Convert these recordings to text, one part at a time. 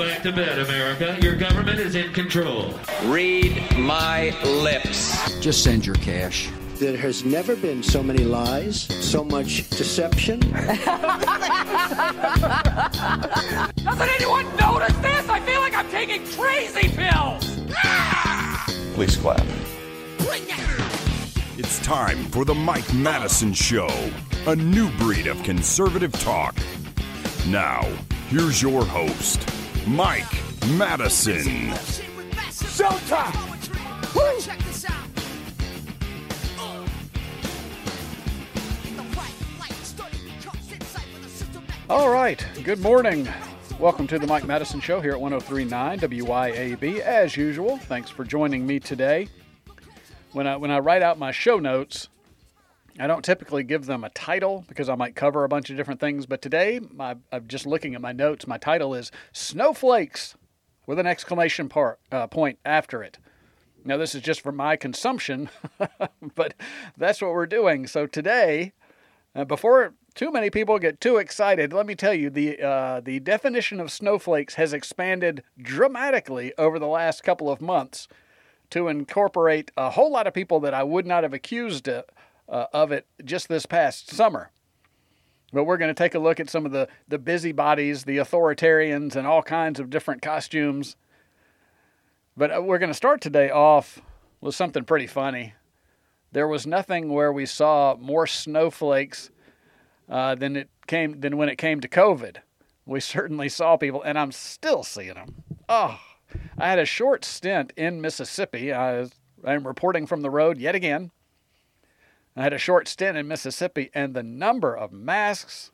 Back to bed, America. Your government is in control. Read my lips. Just send your cash. There has never been so many lies, so much deception. Doesn't anyone notice this? I feel like I'm taking crazy pills. Ah! Please clap. It's time for the Mike Madison Show, a new breed of conservative talk. Now, here's your host, Mike Madison. Showtime. All right. Good morning. Welcome to the Mike Madison Show here at 1039 WYAB. As usual, thanks for joining me today. When I when I write out my show notes, I don't typically give them a title because I might cover a bunch of different things. But today, my, I'm just looking at my notes. My title is Snowflakes with an exclamation part, uh, point after it. Now, this is just for my consumption, but that's what we're doing. So today, uh, before too many people get too excited, let me tell you the uh, the definition of snowflakes has expanded dramatically over the last couple of months to incorporate a whole lot of people that I would not have accused uh, of it just this past summer. But we're going to take a look at some of the, the busybodies, the authoritarians, and all kinds of different costumes. But uh, we're going to start today off with something pretty funny. There was nothing where we saw more snowflakes uh, than it came than when it came to COVID. We certainly saw people, and I'm still seeing them. Oh, I had a short stint in Mississippi. I am reporting from the road yet again. I had a short stint in Mississippi, and the number of masks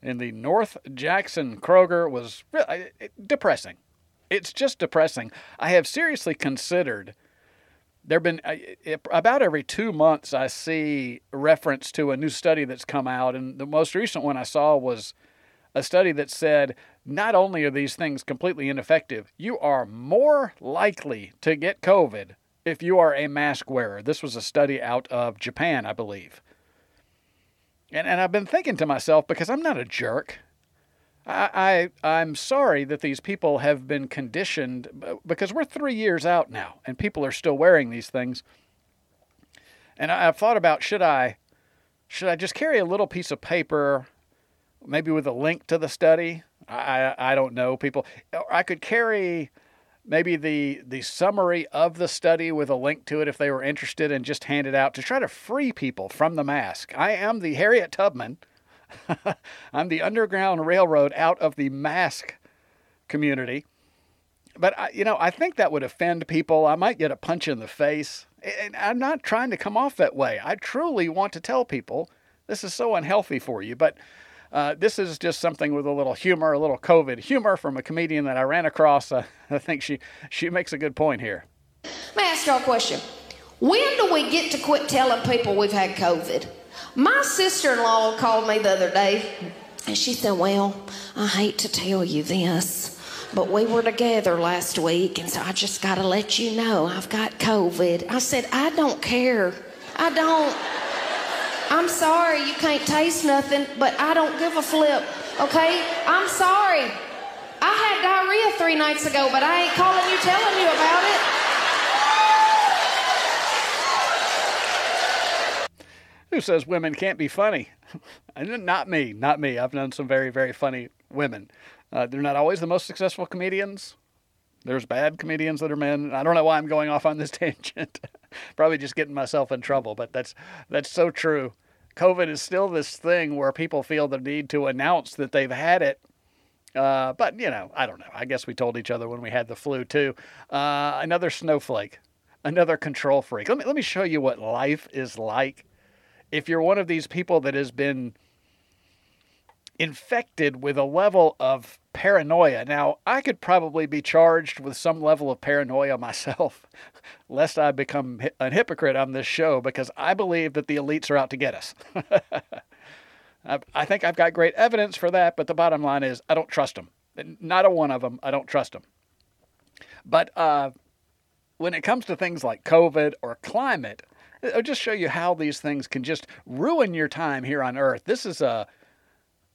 in the North Jackson Kroger was really depressing. It's just depressing. I have seriously considered. There've been about every two months I see reference to a new study that's come out, and the most recent one I saw was a study that said not only are these things completely ineffective, you are more likely to get COVID if you are a mask wearer. This was a study out of Japan, I believe. And, and I've been thinking to myself, because I'm not a jerk, I, I, I'm sorry that these people have been conditioned, because we're three years out now, and people are still wearing these things. And I, I've thought about should I, should I just carry a little piece of paper, maybe with a link to the study? I, I don't know. People, I could carry maybe the the summary of the study with a link to it if they were interested and just hand it out to try to free people from the mask. I am the Harriet Tubman. I'm the Underground Railroad out of the mask community. But I, you know, I think that would offend people. I might get a punch in the face. And I'm not trying to come off that way. I truly want to tell people this is so unhealthy for you, but uh, this is just something with a little humor, a little COVID humor from a comedian that I ran across. Uh, I think she, she makes a good point here. Let me ask y'all a question. When do we get to quit telling people we've had COVID? My sister in law called me the other day and she said, Well, I hate to tell you this, but we were together last week and so I just got to let you know I've got COVID. I said, I don't care. I don't. I'm sorry you can't taste nothing, but I don't give a flip, okay? I'm sorry. I had diarrhea three nights ago, but I ain't calling you telling you about it. Who says women can't be funny? not me, not me. I've known some very, very funny women. Uh, they're not always the most successful comedians. There's bad comedians that are men. I don't know why I'm going off on this tangent. Probably just getting myself in trouble, but that's that's so true. COVID is still this thing where people feel the need to announce that they've had it. Uh, but you know, I don't know. I guess we told each other when we had the flu too. Uh, another snowflake, another control freak. Let me let me show you what life is like if you're one of these people that has been infected with a level of paranoia. Now, I could probably be charged with some level of paranoia myself, lest I become a hypocrite on this show, because I believe that the elites are out to get us. I think I've got great evidence for that, but the bottom line is I don't trust them. Not a one of them. I don't trust them. But uh, when it comes to things like COVID or climate, I'll just show you how these things can just ruin your time here on Earth. This is a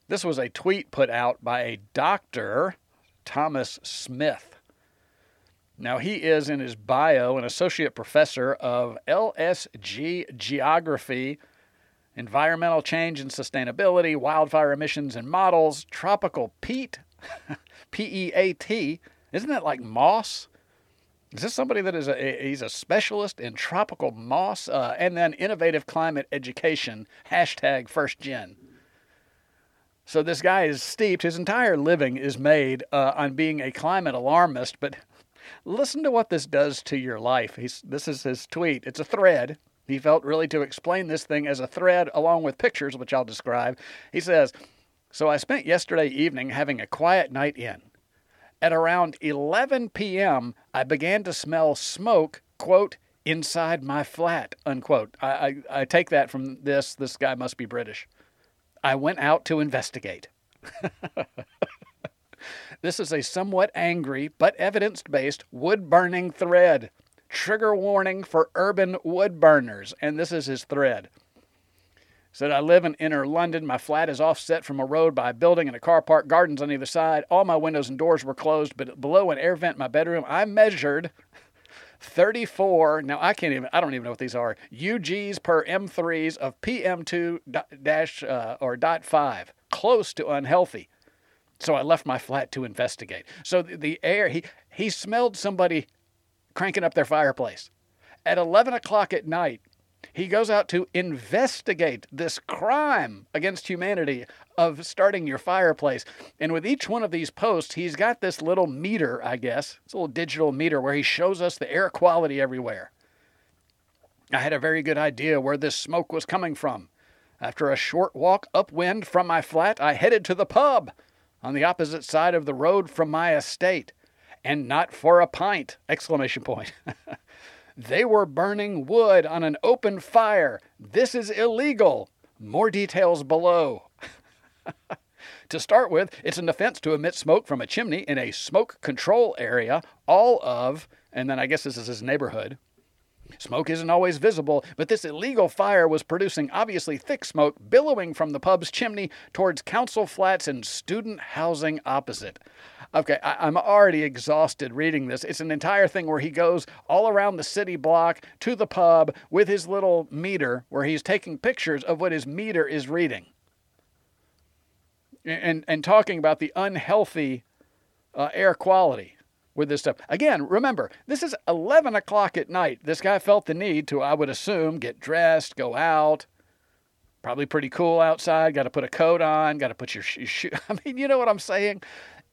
this was a tweet put out by a doctor Thomas Smith. Now, he is in his bio an associate professor of LSE Geography, Environmental Change and Sustainability, Wildfire Emissions and Models, Tropical Peat, P E A T. Isn't that like moss? Is this somebody that is a, he's a specialist in tropical moss uh, and then innovative climate education, hashtag first gen. So this guy is steeped, his entire living is made uh, on being a climate alarmist, but listen to what this does to your life. He's, this is his tweet. It's a thread. He felt really to explain this thing as a thread along with pictures, which I'll describe. He says, So I spent yesterday evening having a quiet night in. At around 11 p.m., I began to smell smoke, quote, inside my flat, unquote. I, I, I take that from this. This guy must be British. I went out to investigate. this is a somewhat angry but evidence based wood burning thread. Trigger warning for urban wood burners. And this is his thread said I live in inner London. My flat is offset from a road by a building and a car park, gardens on either side. All my windows and doors were closed, but below an air vent in my bedroom, I measured 34. Now I can't even. I don't even know what these are. UGs per M3s of PM2 dash uh, or dot five, close to unhealthy. So I left my flat to investigate. So the, the air he he smelled somebody cranking up their fireplace at 11 o'clock at night he goes out to investigate this crime against humanity of starting your fireplace. And with each one of these posts, he's got this little meter, I guess. It's a little digital meter where he shows us the air quality everywhere. I had a very good idea where this smoke was coming from. After a short walk upwind from my flat, I headed to the pub on the opposite side of the road from my estate. And not for a pint! Exclamation point. They were burning wood on an open fire. This is illegal. More details below. to start with, it's an offense to emit smoke from a chimney in a smoke control area, all of, and then I guess this is his neighborhood. Smoke isn't always visible, but this illegal fire was producing obviously thick smoke billowing from the pub's chimney towards council flats and student housing opposite. Okay, I, am already exhausted reading this. It's an entire thing where he goes all around the city block to the pub with his little meter where he's taking pictures of what his meter is reading. And, and talking about the unhealthy uh, air quality with this stuff. Again, remember, this is 11 o'clock at night. This guy felt the need to, I would assume, get dressed, go out. Probably pretty cool outside. Got to put a coat on. Got to put your shoe. I mean, you know what I'm saying?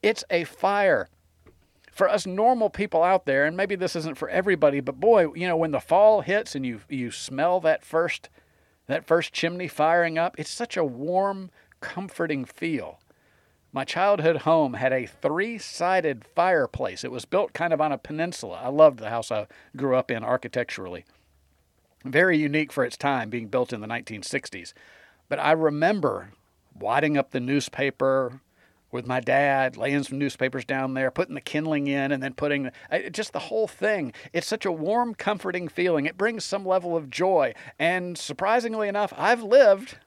It's a fire. For us normal people out there, and maybe this isn't for everybody, but boy, you know, when the fall hits and you you smell that first that first chimney firing up, it's such a warm, comforting feel. My childhood home had a three sided fireplace. It was built kind of on a peninsula. I loved the house I grew up in architecturally. Very unique for its time, being built in the 1960s. But I remember wadding up the newspaper, with my dad, laying some newspapers down there, putting the kindling in, and then putting uh, just the whole thing. It's such a warm, comforting feeling. It brings some level of joy. And surprisingly enough, I've lived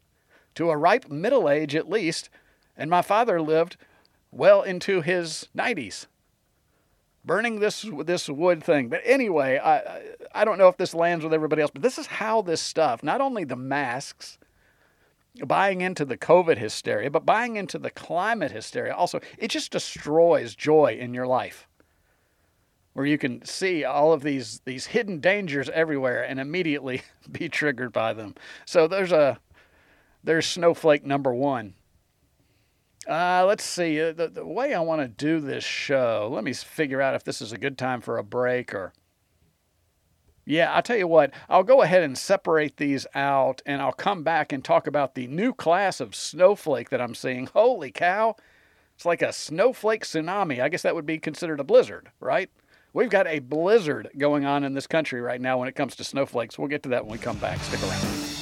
to a ripe middle age at least, and my father lived well into his 90s. Burning this this wood thing, but anyway, I I don't know if this lands with everybody else, but this is how this stuff, not only the masks, buying into the COVID hysteria, but buying into the climate hysteria also, it just destroys joy in your life. Where you can see all of these these hidden dangers everywhere and immediately be triggered by them. So there's a there's snowflake number one. Uh, let's see uh, the, the way I want to do this show. Let me figure out if this is a good time for a break or yeah, I'll tell you what, I'll go ahead and separate these out and I'll come back and talk about the new class of snowflake that I'm seeing. Holy cow! It's like a snowflake tsunami. I guess that would be considered a blizzard, right? We've got a blizzard going on in this country right now when it comes to snowflakes. We'll get to that when we come back. Stick around.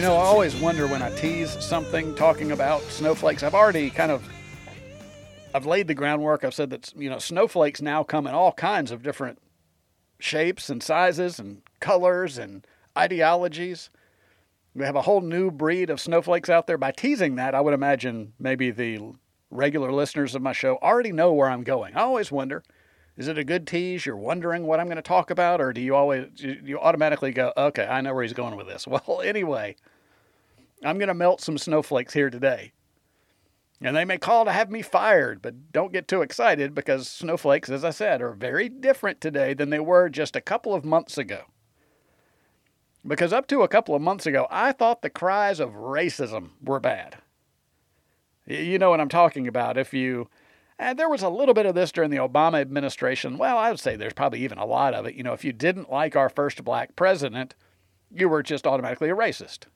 You know, I always wonder when I tease something talking about snowflakes. I've already kind of I've laid the groundwork. I've said that you know snowflakes now come in all kinds of different shapes and sizes and colors and ideologies. We have a whole new breed of snowflakes out there. By teasing that, I would imagine maybe the regular listeners of my show already know where I'm going. I always wonder is it a good tease? You're wondering what I'm going to talk about, or do you always you automatically go, okay, I know where he's going with this? Well, anyway, I'm going to melt some snowflakes here today. And they may call to have me fired, but don't get too excited because snowflakes, as I said, are very different today than they were just a couple of months ago. Because up to a couple of months ago, I thought the cries of racism were bad. You know what I'm talking about. If you, and there was a little bit of this during the Obama administration. Well, I would say there's probably even a lot of it. You know, if you didn't like our first black president, you were just automatically a racist.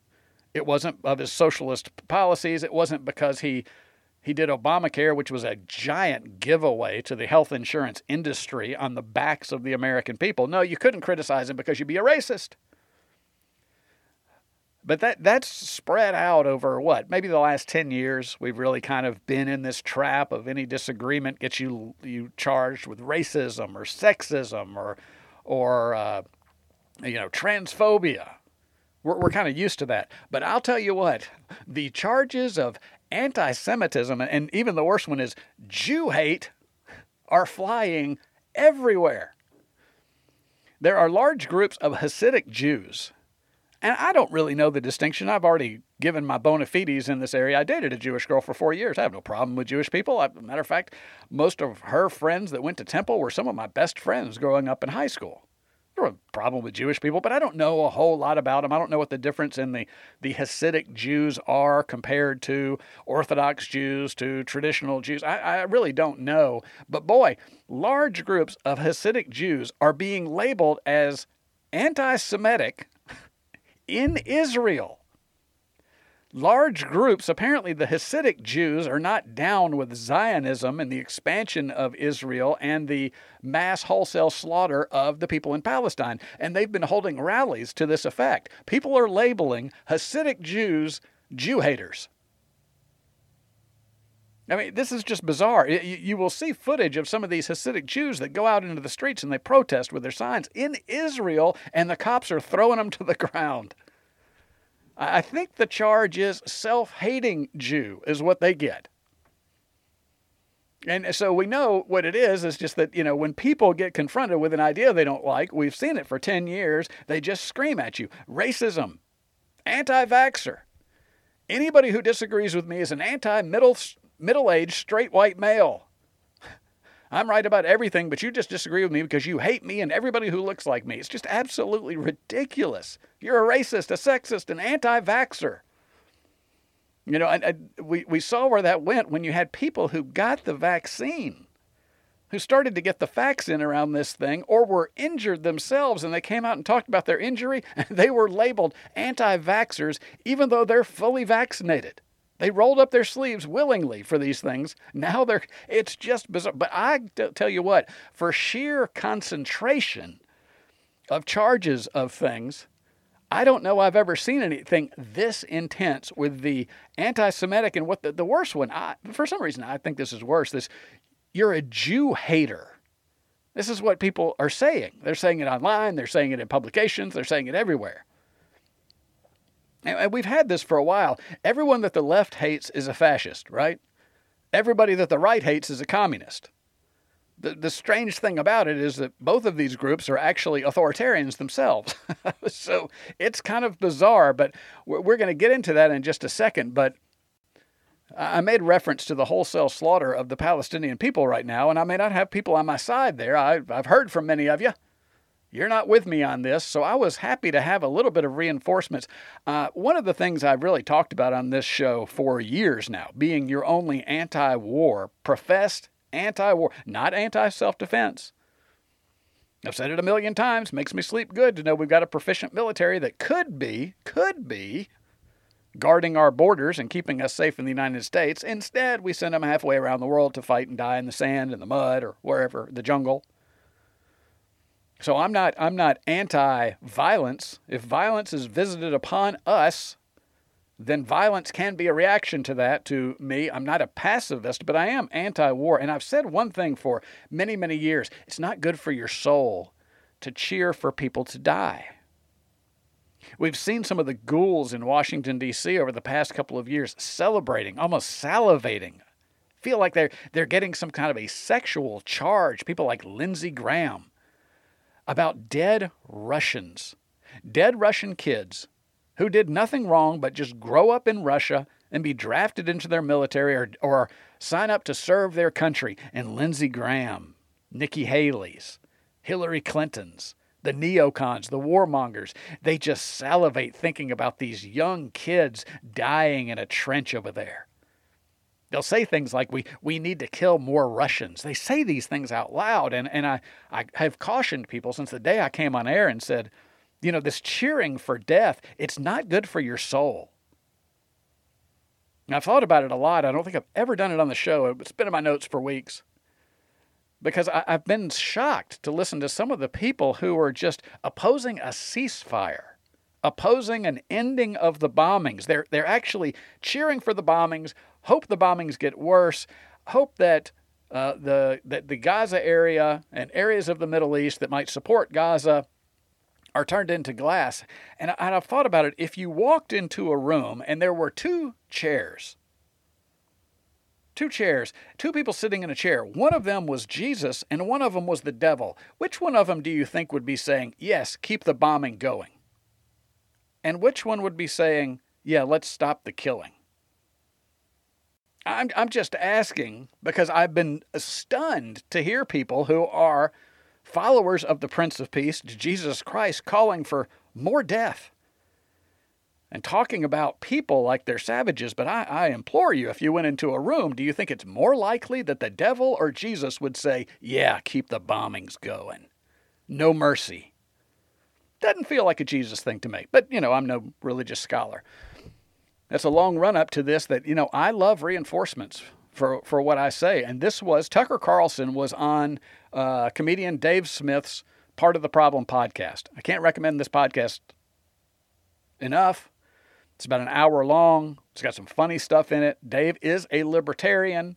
It wasn't of his socialist policies. It wasn't because he he did Obamacare, which was a giant giveaway to the health insurance industry on the backs of the American people. No, you couldn't criticize him because you'd be a racist. But that that's spread out over what? Maybe the last 10 years we've really kind of been in this trap of any disagreement gets you you charged with racism or sexism or or uh, you know transphobia. We're, we're kind of used to that. But I'll tell you what, the charges of anti Semitism, and even the worst one is Jew hate, are flying everywhere. There are large groups of Hasidic Jews. And I don't really know the distinction. I've already given my bona fides in this area. I dated a Jewish girl for four years. I have no problem with Jewish people. A matter of fact, most of her friends that went to temple were some of my best friends growing up in high school problem with Jewish people, but I don't know a whole lot about them. I don't know what the difference in the, the Hasidic Jews are compared to Orthodox Jews, to traditional Jews. I, I really don't know. But boy, large groups of Hasidic Jews are being labeled as anti Semitic in Israel large groups, apparently the Hasidic Jews, are not down with Zionism and the expansion of Israel and the mass wholesale slaughter of the people in Palestine. And they've been holding rallies to this effect. People are labeling Hasidic Jews Jew haters. I mean, this is just bizarre. You will see footage of some of these Hasidic Jews that go out into the streets and they protest with their signs in Israel, and the cops are throwing them to the ground. I think the charge is self hating Jew, is what they get. And so we know what it is. It's just that, you know, when people get confronted with an idea they don't like, we've seen it for 10 years, they just scream at you racism, anti vaxxer. Anybody who disagrees with me is an anti middle aged straight white male. I'm right about everything, but you just disagree with me because you hate me and everybody who looks like me. It's just absolutely ridiculous. You're a racist, a sexist, an anti vaxxer. You know, and, and we, we saw where that went when you had people who got the vaccine, who started to get the facts in around this thing, or were injured themselves, and they came out and talked about their injury, and they were labeled anti vaxxers, even though they're fully vaccinated. They rolled up their sleeves willingly for these things. Now they're, it's just bizarre. But I tell you what, for sheer concentration of charges of things, I don't know I've ever seen anything this intense with the anti Semitic and what the, the worst one. I, for some reason, I think this is worse. This, you're a Jew hater. This is what people are saying. They're saying it online, they're saying it in publications, they're saying it everywhere. And we've had this for a while. Everyone that the left hates is a fascist, right? Everybody that the right hates is a communist. The, the strange thing about it is that both of these groups are actually authoritarians themselves. so it's kind of bizarre, but we're, we're going to get into that in just a second. But I made reference to the wholesale slaughter of the Palestinian people right now, and I may not have people on my side there. I, I've heard from many of you. You're not with me on this, so I was happy to have a little bit of reinforcements. Uh, one of the things I've really talked about on this show for years now, being your only anti war, professed anti war, not anti self defense. I've said it a million times, makes me sleep good to know we've got a proficient military that could be, could be guarding our borders and keeping us safe in the United States. Instead, we send them halfway around the world to fight and die in the sand and the mud or wherever, the jungle. So I'm not I'm not anti-violence. If violence is visited upon us, then violence can be a reaction to that. To me, I'm not a pacifist, but I am anti war. And I've said one thing for many, many years it's not good for your soul to cheer for people to die. We've seen some of the ghouls in Washington, D.C. over the past couple of years celebrating, almost salivating. Feel like they're, they're getting some kind of a sexual charge. People like Lindsey Graham about dead Russians, dead Russian kids who did nothing wrong but just grow up in Russia and be drafted into their military or, or sign up to serve their country. And Lindsey Graham, Nikki Haley's, Hillary Clinton's, the neocons, the warmongers, they just salivate thinking about these young kids dying in a trench over there. They'll say things like, we, we need to kill more Russians. They say these things out loud. And, and I, I have cautioned people since the day I came on air and said, you know, this cheering for death, it's not good for your soul. I've thought about it a lot. I don't think I've ever done it on the show. It's been in my notes for weeks. Because I, have been shocked to listen to some of the people who are just opposing a ceasefire, opposing an ending of the bombings. They're, they're actually cheering for the bombings, hope the bombings get worse, hope that uh, the, that the Gaza area and areas of the Middle East that might support Gaza are turned into glass. And, and I've thought about it. If you walked into a room and there were two chairs, two chairs, two people sitting in a chair, one of them was Jesus and one of them was the devil, which one of them do you think would be saying, Yes, keep the bombing going? And which one would be saying, Yeah, let's stop the killing? I'm, I'm just asking because I've been stunned to hear people who are followers of the Prince of Peace, Jesus Christ, calling for more death and talking about people like they're savages. But I, I, implore you, if you went into a room, do you think it's more likely that the devil or Jesus would say, Yeah, keep the bombings going? No mercy. Doesn't feel like a Jesus thing to me, but you know, I'm no religious scholar. That's a long run up to this that, you know, I love reinforcements for, for what I say. And this was Tucker Carlson was on uh, comedian Dave Smith's Part of the Problem podcast. I can't recommend this podcast enough. It's about an hour long. It's got some funny stuff in it. Dave is a libertarian,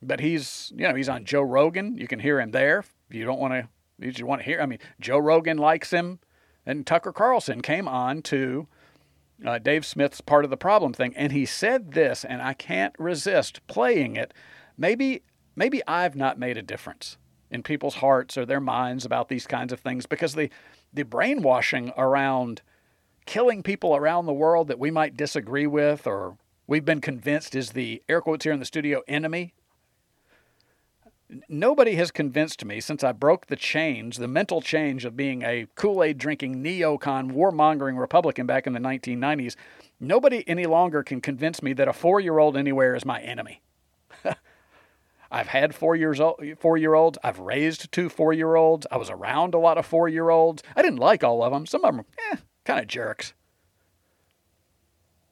but he's you know he's on Joe Rogan. You can hear him there. If you don't want to, you just want to hear. I mean, Joe Rogan likes him, and Tucker Carlson came on to uh, Dave Smith's part of the problem thing, and he said this, and I can't resist playing it. Maybe maybe I've not made a difference in people's hearts or their minds about these kinds of things because the, the brainwashing around killing people around the world that we might disagree with or we've been convinced is the air quotes here in the studio enemy. Nobody has convinced me since I broke the chains, the mental change of being a Kool Aid drinking neocon warmongering Republican back in the 1990s. Nobody any longer can convince me that a four year old anywhere is my enemy. I've had four years old, four year olds. I've raised two four year olds. I was around a lot of four year olds. I didn't like all of them. Some of them, eh, kind of jerks.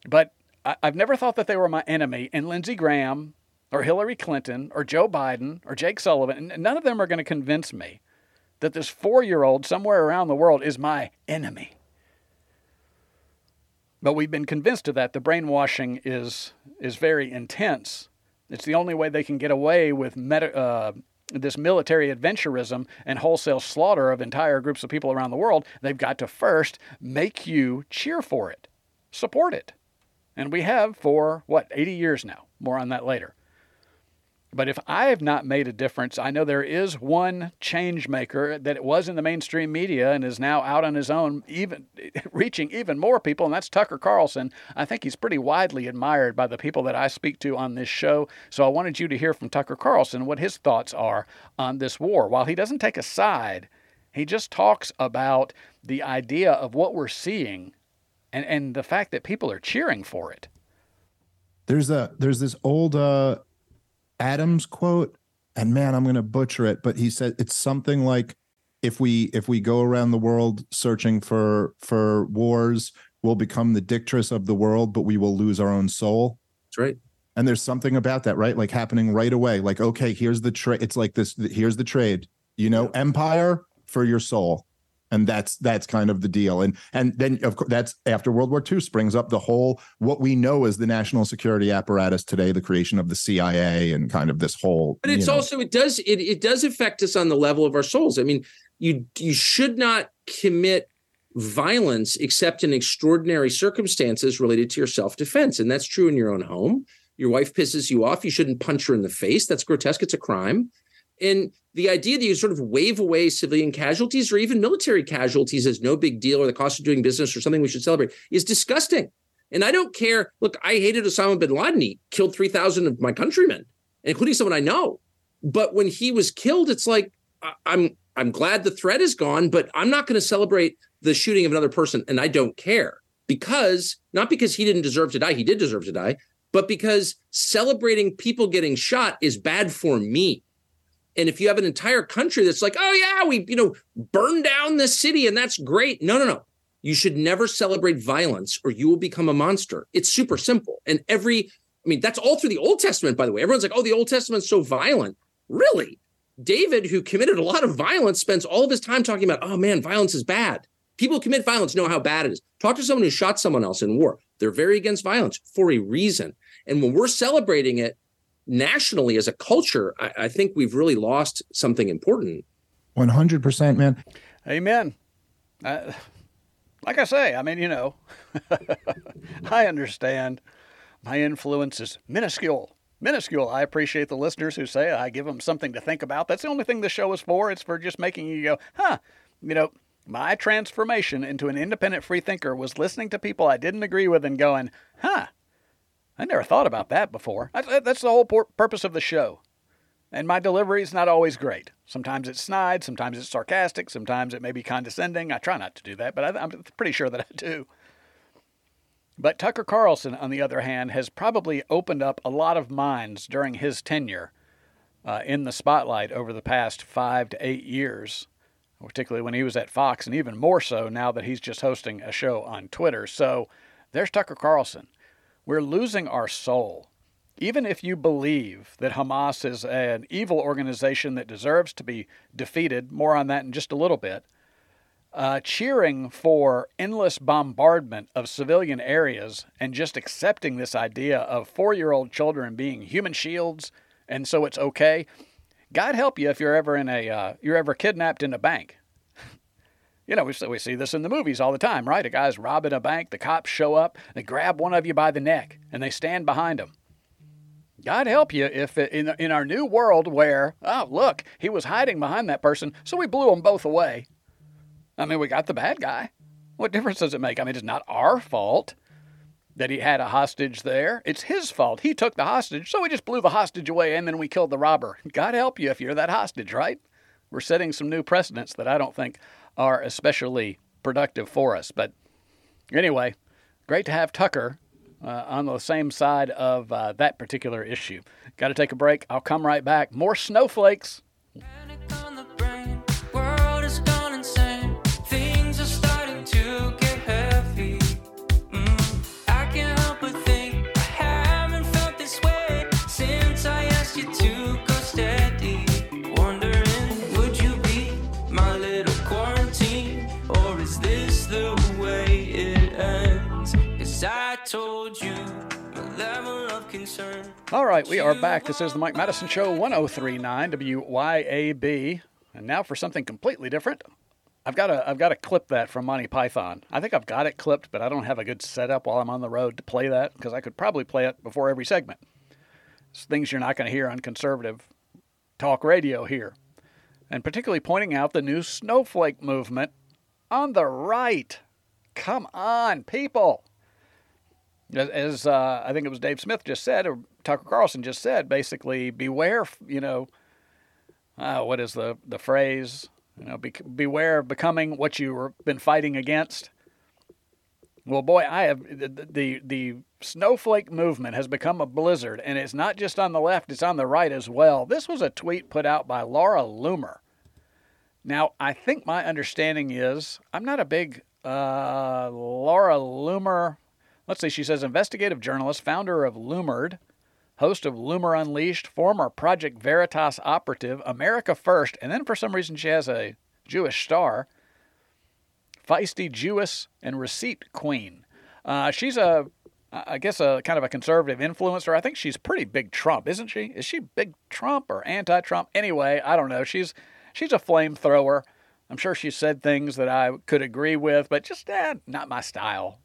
But I, I've never thought that they were my enemy. And Lindsey Graham, or Hillary Clinton, or Joe Biden, or Jake Sullivan, none of them are going to convince me that this four year old somewhere around the world is my enemy. But we've been convinced of that. The brainwashing is is very intense it's the only way they can get away with meta, uh, this military adventurism and wholesale slaughter of entire groups of people around the world. They've got to first make you cheer for it, support it. And we have for, what, 80 years now. More on that later. But if I have not made a difference, I know there is one change maker that was in the mainstream media and is now out on his own, even reaching even more people, and that's Tucker Carlson. I think he's pretty widely admired by the people that I speak to on this show. So I wanted you to hear from Tucker Carlson what his thoughts are on this war. While he doesn't take a side, he just talks about the idea of what we're seeing and, and the fact that people are cheering for it. There's a there's this old uh Adams quote, and man, I'm going to butcher it, but he said it's something like if we if we go around the world searching for for wars, we'll become the dictatoress of the world, but we will lose our own soul. That's right. And there's something about that, right? Like happening right away. Like, okay, here's the trade. It's like this. Here's the trade. You know, empire for your soul and that's that's kind of the deal. And and then of course that's after world war ii springs up the whole what we know as the national security apparatus today the creation of the cia and kind of this whole but it's you know, also it does it, it does affect us on the level of our souls. I mean you you should not commit violence except in extraordinary circumstances related to your self-defense. And that's true in your own home. Your wife pisses you off. You shouldn't punch her in the face. That's grotesque. It's a crime and the idea that you sort of wave away civilian casualties or even military casualties as no big deal or the cost of doing business or something we should celebrate is disgusting. And I don't care. Look, I hated Osama bin Laden. He killed 3,000 of my countrymen, including someone I know. But when he was killed, it's like, I'm I'm glad the threat is gone, but I'm not going to celebrate the shooting of another person. And I don't care because not because he didn't deserve to die, he did deserve to die, but because celebrating people getting shot is bad for me. And if you have an entire country that's like, oh yeah, we you know burn down this city and that's great. No, no, no. You should never celebrate violence or you will become a monster. It's super simple. And every, I mean, that's all through the Old Testament, by the way. Everyone's like, oh, the Old Testament's so violent. Really? David, who committed a lot of violence, spends all of his time talking about, oh man, violence is bad. People who commit violence know how bad it is. Talk to someone who shot someone else in war. They're very against violence for a reason. And when we're celebrating it, nationally as a culture, I, I think we've really lost something important. 100%, man. Amen. Uh, like I say, I mean, you know, I understand my influence is minuscule. Minuscule. I appreciate the listeners who say I give them something to think about. That's the only thing the show is for. It's for just making you go, huh, you know, my transformation into an independent free thinker was listening to people I didn't agree with and going, huh, I never thought about that before. That's the whole purpose of the show. And my delivery is not always great. Sometimes it's snide, sometimes it's sarcastic, sometimes it may be condescending. I try not to do that, but I, am pretty sure that I do. But Tucker Carlson, on the other hand, has probably opened up a lot of minds during his tenure uh, in the spotlight over the past five to eight years, particularly when he was at Fox, and even more so now that he's just hosting a show on Twitter. So there's Tucker Carlson. We're losing our soul. Even if you believe that Hamas is an evil organization that deserves to be defeated, more on that in just a little bit, uh, cheering for endless bombardment of civilian areas and just accepting this idea of four year old children being human shields and so it's okay. God help you if you're ever in a uh, you're ever kidnapped in a bank. You know, we, we see this in the movies all the time, right? A guy's robbing a bank, the cops show up, they grab one of you by the neck, and they stand behind him. God help you if uh, in, in our new world where, oh, look, he was hiding behind that person, so we blew them both away. I mean, we got the bad guy. What difference does it make? I mean, it's not our fault that he had a hostage there. It's his fault. He took the hostage, so we just blew the hostage away and then we killed the robber. God help you if you're that hostage, right? We're setting some new precedents that I don't think are especially productive for us. But anyway, great to have Tucker uh, on the same side of uh, that particular issue. Got to take a break. I'll come right back. More snowflakes. All right, we are back. This is the Mike Madison Show, 1039 WYAB. And now for something completely different. I've got to I've got to clip that from Monty Python. I think I've got it clipped, but I don't have a good setup while I'm on the road to play that because I could probably play it before every segment. It's things you're not going to hear on conservative talk radio here. And particularly pointing out the new snowflake movement on the right. Come on, people. As, as uh, I think it was Dave Smith just said, or Tucker Carlson just said, basically, beware, you know, uh, what is the, the phrase? You know, be, beware of becoming what you've been fighting against. Well, boy, I have the, the the snowflake movement has become a blizzard, and it's not just on the left; it's on the right as well. This was a tweet put out by Laura Loomer. Now, I think my understanding is I'm not a big uh, Laura Loomer. Let's see. She says investigative journalist, founder of Loomered, host of Loomer Unleashed, former Project Veritas operative, America First, and then for some reason she has a Jewish star. feisty Jewess and receipt queen. Uh, she's a, I guess, a kind of a conservative influencer. I think she's pretty big Trump, isn't she? Is she big Trump or anti-Trump? Anyway, I don't know. She's she's a flamethrower. I'm sure she said things that I could agree with, but just eh, not my style.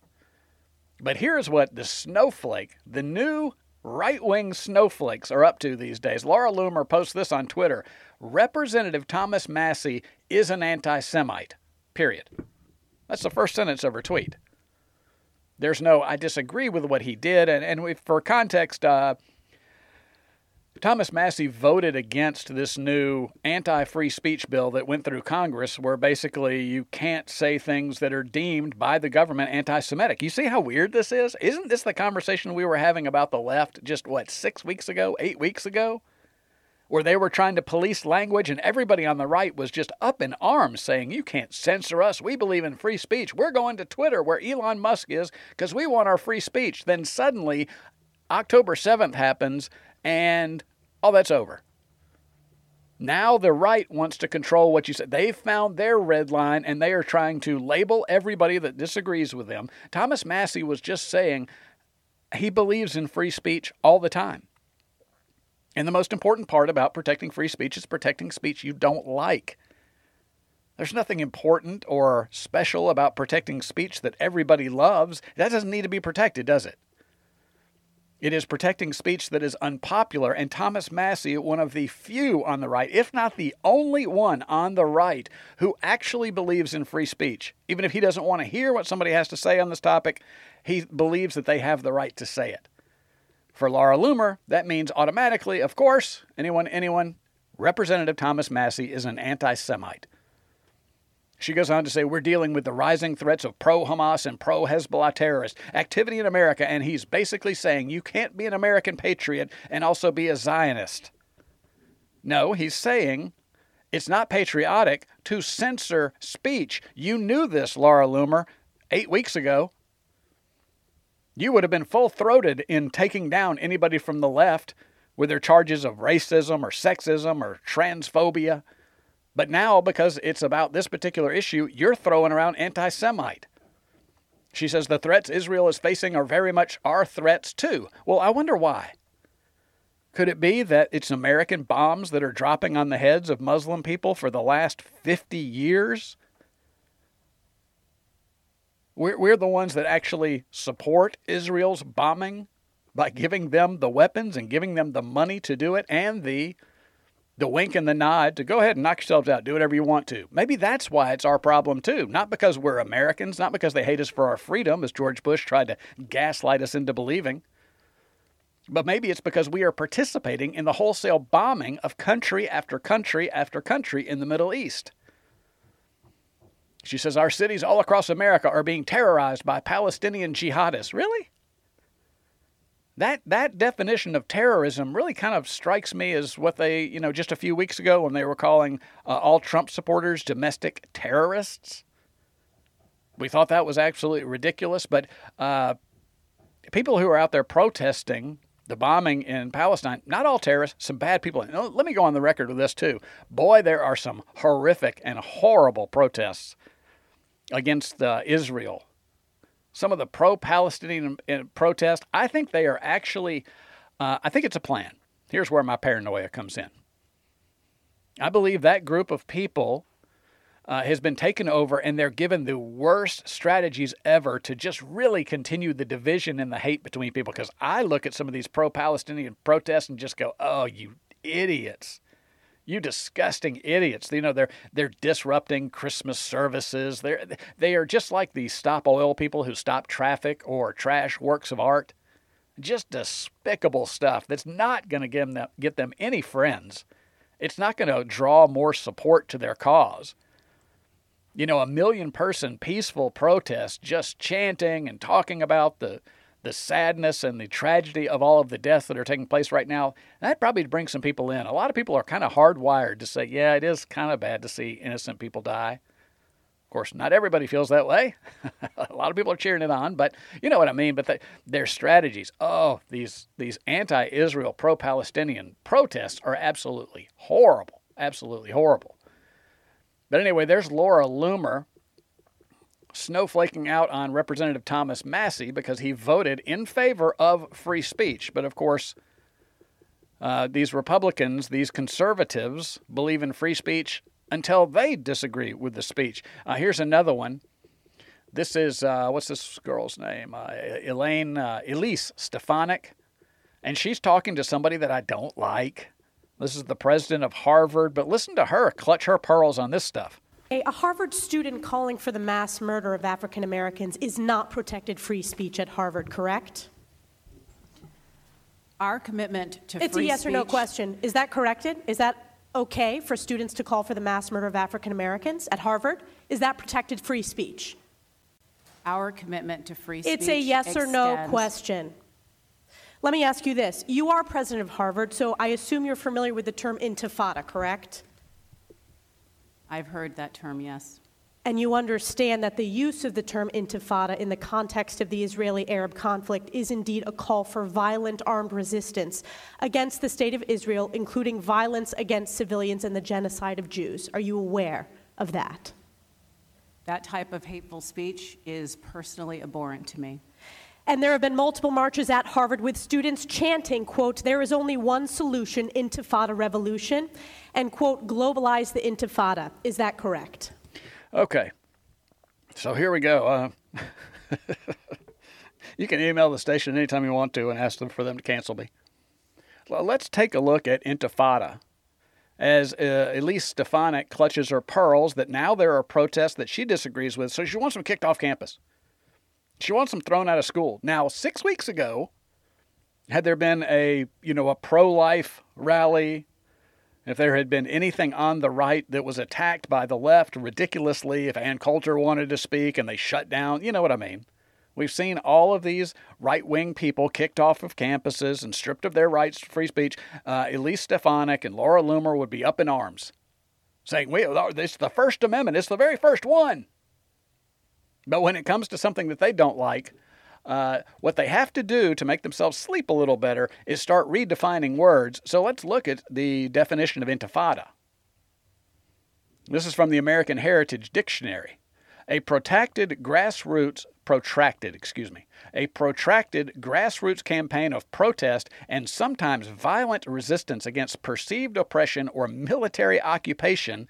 But here's what the snowflake, the new right wing snowflakes, are up to these days. Laura Loomer posts this on Twitter Representative Thomas Massie is an anti Semite. Period. That's the first sentence of her tweet. There's no, I disagree with what he did. And, and for context, uh, Thomas Massie voted against this new anti free speech bill that went through Congress, where basically you can't say things that are deemed by the government anti Semitic. You see how weird this is? Isn't this the conversation we were having about the left just, what, six weeks ago, eight weeks ago? Where they were trying to police language, and everybody on the right was just up in arms saying, You can't censor us. We believe in free speech. We're going to Twitter where Elon Musk is because we want our free speech. Then suddenly, October 7th happens, and oh, that's over. Now the right wants to control what you said. They've found their red line and they are trying to label everybody that disagrees with them. Thomas Massie was just saying he believes in free speech all the time. And the most important part about protecting free speech is protecting speech you don't like. There's nothing important or special about protecting speech that everybody loves. That doesn't need to be protected, does it? It is protecting speech that is unpopular, and Thomas Massie, one of the few on the right, if not the only one on the right, who actually believes in free speech. Even if he doesn't want to hear what somebody has to say on this topic, he believes that they have the right to say it. For Laura Loomer, that means automatically, of course, anyone, anyone, Representative Thomas Massie is an anti Semite. She goes on to say, We're dealing with the rising threats of pro Hamas and pro Hezbollah terrorist activity in America. And he's basically saying you can't be an American patriot and also be a Zionist. No, he's saying it's not patriotic to censor speech. You knew this, Laura Loomer, eight weeks ago. You would have been full throated in taking down anybody from the left with their charges of racism or sexism or transphobia. But now, because it's about this particular issue, you're throwing around anti Semite. She says the threats Israel is facing are very much our threats too. Well, I wonder why. Could it be that it's American bombs that are dropping on the heads of Muslim people for the last 50 years? We're, we're the ones that actually support Israel's bombing by giving them the weapons and giving them the money to do it and the the wink and the nod to go ahead and knock yourselves out, do whatever you want to. Maybe that's why it's our problem too. Not because we're Americans, not because they hate us for our freedom, as George Bush tried to gaslight us into believing. But maybe it's because we are participating in the wholesale bombing of country after country after country in the Middle East. She says our cities all across America are being terrorized by Palestinian jihadists. Really? That that definition of terrorism really kind of strikes me as what they, you know, just a few weeks ago when they were calling uh, all Trump supporters domestic terrorists. We thought that was absolutely ridiculous, but uh, people who are out there protesting the bombing in Palestine, not all terrorists, some bad people. Let me go on the record with this too. Boy, there are some horrific and horrible protests against uh, Israel some of the pro Palestinian protest, I think they are actually, uh, I think it's a plan. Here's where my paranoia comes in. I believe that group of people uh, has been taken over and they're given the worst strategies ever to just really continue the division and the hate between people. Because I look at some of these pro Palestinian protests and just go, oh, you idiots. You disgusting idiots. You know, they're they're disrupting Christmas services. They're they are just like the stop oil people who stop traffic or trash works of art. Just despicable stuff that's not going to get them, get them any friends. It's not going to draw more support to their cause. You know, a million person peaceful protest just chanting and talking about the the sadness and the tragedy of all of the deaths that are taking place right now, that probably brings some people in. A lot of people are kind of hardwired to say, yeah, it is kind of bad to see innocent people die. Of course, not everybody feels that way. a lot of people are cheering it on, but you know what I mean. But the, their strategies, oh, these these anti-Israel, pro-Palestinian protests are absolutely horrible, absolutely horrible. But anyway, there's Laura Loomer snowflaking out on Representative Thomas Massie because he voted in favor of free speech. But of course, uh, these Republicans, these conservatives, believe in free speech until they disagree with the speech. Uh, here's another one. This is, uh, what's this girl's name? Uh, Elaine, uh, Elise Stefanik. And she's talking to somebody that I don't like. This is the president of Harvard, but listen to her clutch her pearls on this stuff. A Harvard student calling for the mass murder of African Americans is not protected free speech at Harvard, correct? Our commitment to free speech. it's free a yes speech, or no question. Is that corrected? Is that okay for students to call for the mass murder of African Americans at Harvard? Is that protected free speech? Our commitment to free speech. It's a yes or no question. Let me ask you this. You are president of Harvard, so I assume you're familiar with the term intifada, correct? I've heard that term, yes. And you understand that the use of the term intifada in the context of the Israeli Arab conflict is indeed a call for violent armed resistance against the state of Israel, including violence against civilians and the genocide of Jews. Are you aware of that? That type of hateful speech is personally abhorrent to me. And there have been multiple marches at Harvard with students chanting, quote, there is only one solution, intifada revolution, and, quote, globalize the intifada. Is that correct? Okay. So here we go. Uh, you can email the station anytime you want to and ask them for them to cancel me. Well, let's take a look at Intifada. As uh, Elise Stefanik clutches her pearls, that now there are protests that she disagrees with, so she wants them kicked off campus. She wants them thrown out of school. Now, six weeks ago, had there been a you know a pro-life rally, if there had been anything on the right that was attacked by the left ridiculously, if Ann Coulter wanted to speak and they shut down, you know what I mean. We've seen all of these right wing people kicked off of campuses and stripped of their rights to free speech. Uh, Elise Stefanik and Laura Loomer would be up in arms, saying, "We, this is the First Amendment. It's the very first one." But when it comes to something that they don't like, uh, what they have to do to make themselves sleep a little better is start redefining words. So let's look at the definition of intifada. This is from the American Heritage Dictionary. A protracted grassroots protracted, excuse me, a protracted grassroots campaign of protest and sometimes violent resistance against perceived oppression or military occupation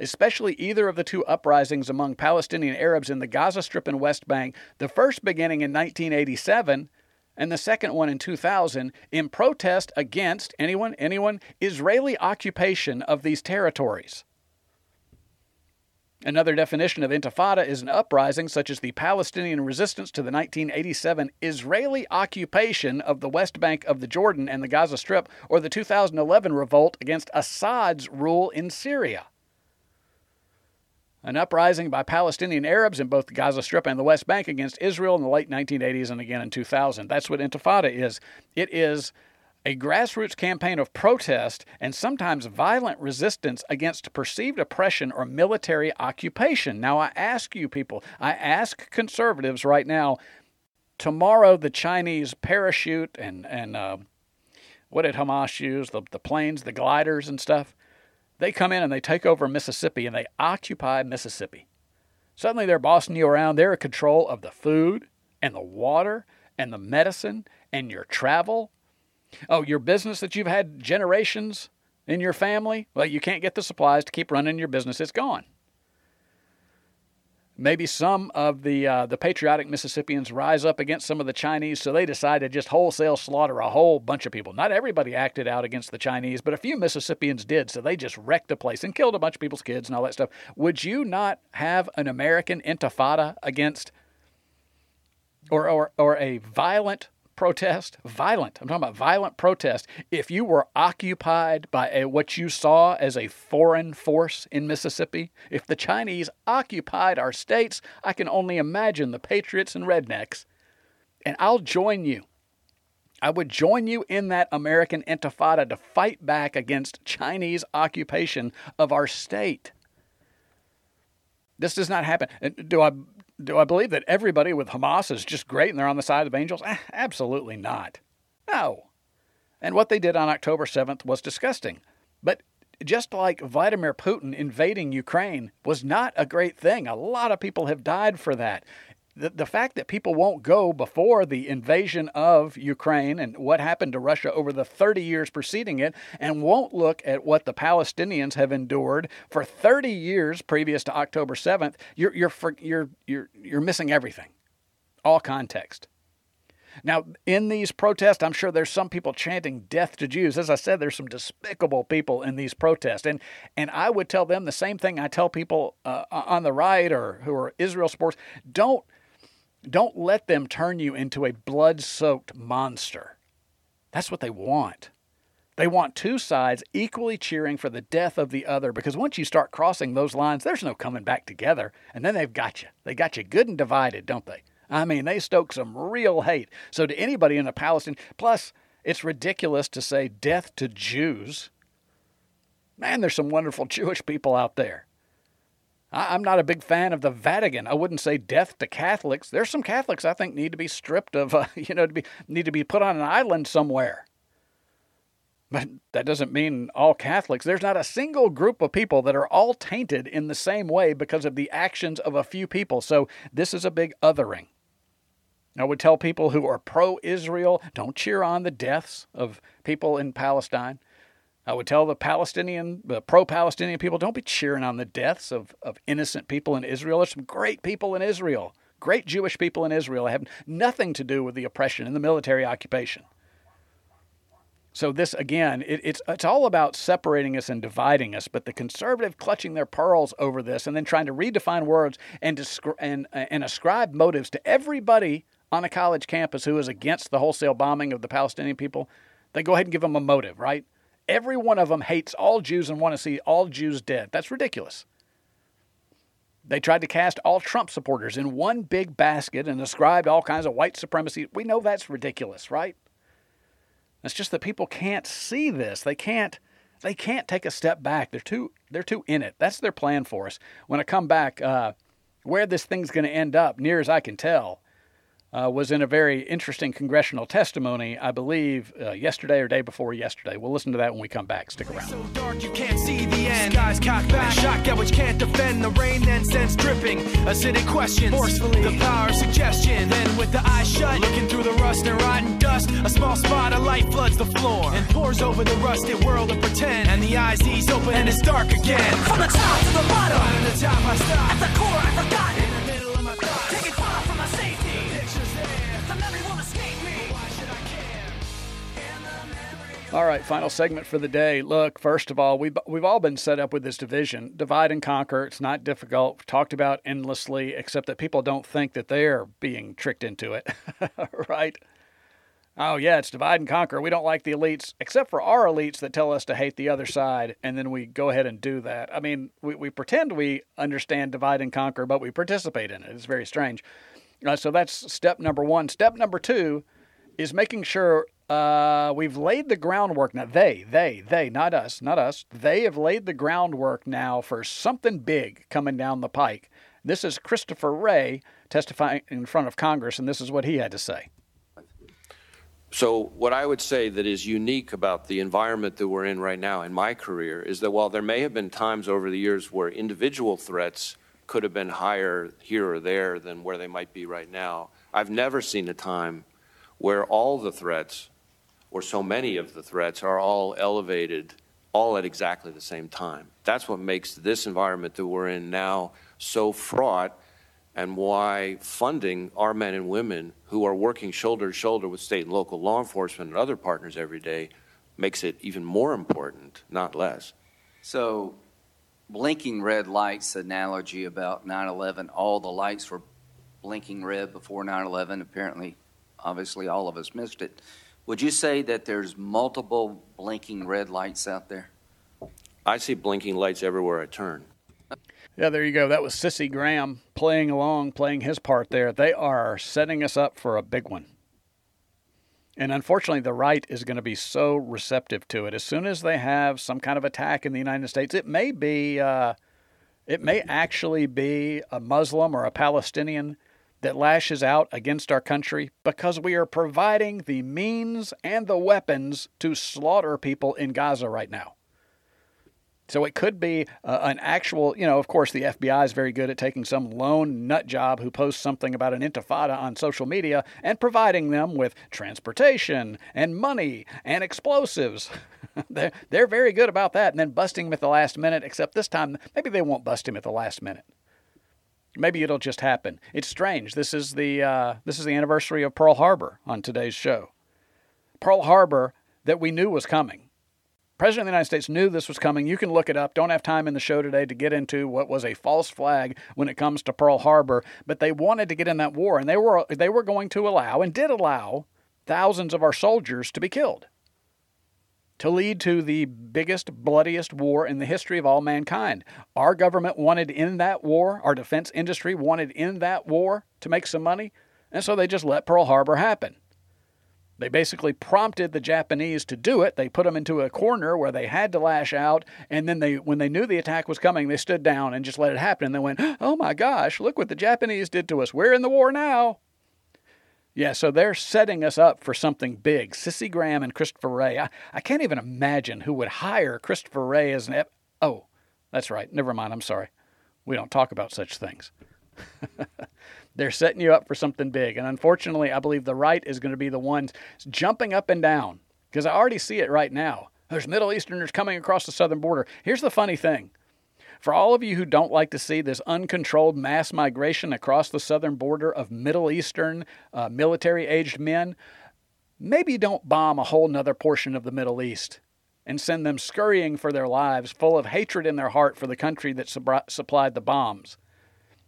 especially either of the two uprisings among Palestinian Arabs in the Gaza Strip and West Bank, the first beginning in 1987 and the second one in 2000, in protest against anyone, anyone, Israeli occupation of these territories. Another definition of intifada is an uprising such as the Palestinian resistance to the 1987 Israeli occupation of the West Bank of the Jordan and the Gaza Strip, or the 2011 revolt against Assad's rule in Syria an uprising by Palestinian Arabs in both the Gaza Strip and the West Bank against Israel in the late 1980s and again in 2000. That's what Intifada is. It is a grassroots campaign of protest and sometimes violent resistance against perceived oppression or military occupation. Now, I ask you people, I ask conservatives right now, tomorrow the Chinese parachute and, and uh, what did Hamas use? The, the planes, the gliders and stuff. They come in and they take over Mississippi and they occupy Mississippi. Suddenly they're bossing you around. They're in control of the food and the water and the medicine and your travel. Oh, your business that you've had generations in your family? Well, you can't get the supplies to keep running your business. It's gone. Maybe some of the uh, the patriotic Mississippians rise up against some of the Chinese, so they decide to just wholesale slaughter a whole bunch of people. Not everybody acted out against the Chinese, but a few Mississippians did, so they just wrecked the place and killed a bunch of people's kids and all that stuff. Would you not have an American intifada against, or or or a violent protest, violent, I'm talking about violent protest, if you were occupied by a, what you saw as a foreign force in Mississippi, if the Chinese occupied our states, I can only imagine the patriots and rednecks. And I'll join you. I would join you in that American intifada to fight back against Chinese occupation of our state. This does not happen. Do I do I believe that everybody with Hamas is just great and they're on the side of angels? Eh, absolutely not. No. And what they did on October 7th was disgusting. But just like Vladimir Putin invading Ukraine was not a great thing. A lot of people have died for that. The, the fact that people won't go before the invasion of Ukraine and what happened to Russia over the 30 years preceding it, and won't look at what the Palestinians have endured for 30 years previous to October 7th, you're, you're, you're, you're, you're missing everything, all context. Now, in these protests, I'm sure there's some people chanting death to Jews. As I said, there's some despicable people in these protests. And, and I would tell them the same thing I tell people uh, on the right or who are Israel supporters. Don't, don't let them turn you into a blood soaked monster. That's what they want. They want two sides equally cheering for the death of the other because once you start crossing those lines, there's no coming back together. And then they've got you. They got you good and divided, don't they? I mean, they stoke some real hate. So to anybody in a Palestine, plus it's ridiculous to say death to Jews. Man, there's some wonderful Jewish people out there. I'm not a big fan of the Vatican. I wouldn't say death to Catholics. There's some Catholics I think need to be stripped of, uh, you know, to be need to be put on an island somewhere. But that doesn't mean all Catholics. There's not a single group of people that are all tainted in the same way because of the actions of a few people. So this is a big othering. I would tell people who are pro Israel don't cheer on the deaths of people in Palestine. I would tell the Palestinian, the pro Palestinian people, don't be cheering on the deaths of, of innocent people in Israel. There's some great people in Israel, great Jewish people in Israel. have nothing to do with the oppression and the military occupation. So this again, it, it's it's all about separating us and dividing us. But the conservative clutching their pearls over this and then trying to redefine words and descri- and and ascribe motives to everybody on a college campus who is against the wholesale bombing of the Palestinian people, they go ahead and give them a motive, right? Every one of them hates all Jews and want to see all Jews dead. That's ridiculous. They tried to cast all Trump supporters in one big basket and ascribed all kinds of white supremacy. We know that's ridiculous, right? It's just that people can't see this. They can't they can't take a step back. They're too they're too in it. That's their plan for us. When I come back, uh, where this thing's going to end up, near as I can tell, uh, was in a very interesting congressional testimony, I believe, uh, yesterday or day before yesterday. We'll listen to that when we come back. Stick around. So dark you can't see the end. Skies cocked back, shotgun which can't defend. The rain then sends dripping. Acidic questions, forcefully. The power of suggestion. Then with the eyes shut, looking through the rust and rotten dust, a small spot of light floods the floor and pours over the rusted world of pretend. And the eyes ease open and it's dark again. From the top to the bottom, From the top I stop. At the core I forgot. In All right, final segment for the day. Look, first of all, we've, we've all been set up with this division divide and conquer. It's not difficult, We've talked about endlessly, except that people don't think that they're being tricked into it, right? Oh, yeah, it's divide and conquer. We don't like the elites, except for our elites that tell us to hate the other side, and then we go ahead and do that. I mean, we, we pretend we understand divide and conquer, but we participate in it. It's very strange. Uh, so that's step number one. Step number two is making sure uh, we've laid the groundwork now. They, they, they, not us, not us. They have laid the groundwork now for something big coming down the pike. This is Christopher Wray testifying in front of Congress, and this is what he had to say. So, what I would say that is unique about the environment that we're in right now in my career is that while there may have been times over the years where individual threats could have been higher here or there than where they might be right now, I've never seen a time where all the threats or so many of the threats are all elevated all at exactly the same time. That's what makes this environment that we're in now so fraught and why funding our men and women who are working shoulder to shoulder with state and local law enforcement and other partners every day makes it even more important, not less. So, blinking red lights analogy about 9 11, all the lights were blinking red before 9 11. Apparently, obviously, all of us missed it. Would you say that there's multiple blinking red lights out there? I see blinking lights everywhere I turn. Yeah, there you go. That was Sissy Graham playing along, playing his part there. They are setting us up for a big one. And unfortunately, the right is going to be so receptive to it. As soon as they have some kind of attack in the United States, it may be, uh, it may actually be a Muslim or a Palestinian that lashes out against our country because we are providing the means and the weapons to slaughter people in Gaza right now. So it could be uh, an actual, you know, of course, the FBI is very good at taking some lone nut job who posts something about an intifada on social media and providing them with transportation and money and explosives. they're, they're very good about that and then busting him at the last minute, except this time, maybe they won't bust him at the last minute. Maybe it'll just happen. It's strange. This is the uh, this is the anniversary of Pearl Harbor on today's show. Pearl Harbor that we knew was coming. President of the United States knew this was coming. You can look it up. Don't have time in the show today to get into what was a false flag when it comes to Pearl Harbor, but they wanted to get in that war and they were they were going to allow and did allow thousands of our soldiers to be killed. To lead to the biggest, bloodiest war in the history of all mankind. Our government wanted in that war, our defense industry wanted in that war to make some money, and so they just let Pearl Harbor happen. They basically prompted the Japanese to do it. They put them into a corner where they had to lash out, and then they, when they knew the attack was coming, they stood down and just let it happen. And they went, "Oh my gosh, look what the Japanese did to us. We're in the war now." Yeah, so they're setting us up for something big. Sissy Graham and Christopher Wray. I, I can't even imagine who would hire Christopher Wray as an. Ep- oh, that's right. Never mind. I'm sorry. We don't talk about such things. They're setting you up for something big. And unfortunately, I believe the right is going to be the ones jumping up and down because I already see it right now. There's Middle Easterners coming across the southern border. Here's the funny thing for all of you who don't like to see this uncontrolled mass migration across the southern border of Middle Eastern uh, military aged men, maybe don't bomb a whole nother portion of the Middle East and send them scurrying for their lives, full of hatred in their heart for the country that sub- supplied the bombs.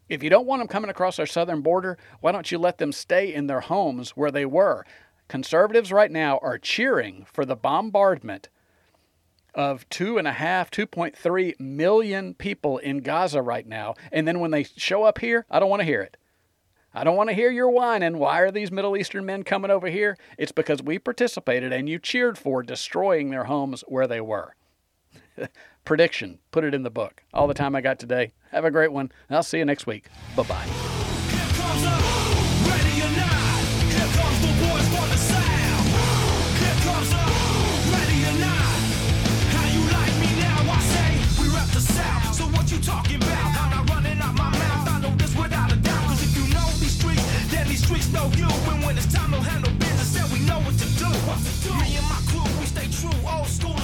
If you don't want them coming across our southern border, why don't you let them stay in their homes where they were? Conservatives right now are cheering for the bombardment of two and a half, 2.3 million people in Gaza right now. And then when they show up here, I don't want to hear it. I don't want to hear your whining. Why are these Middle Eastern men coming over here? It's because we participated and you cheered for destroying their homes where they were. Prediction. Put it in the book. All the time I got today. Have a great one. I'll see you next week. Bye bye. when it's time, to handle business, and we know what to do. What to do? Me and my crew, we stay true, old school.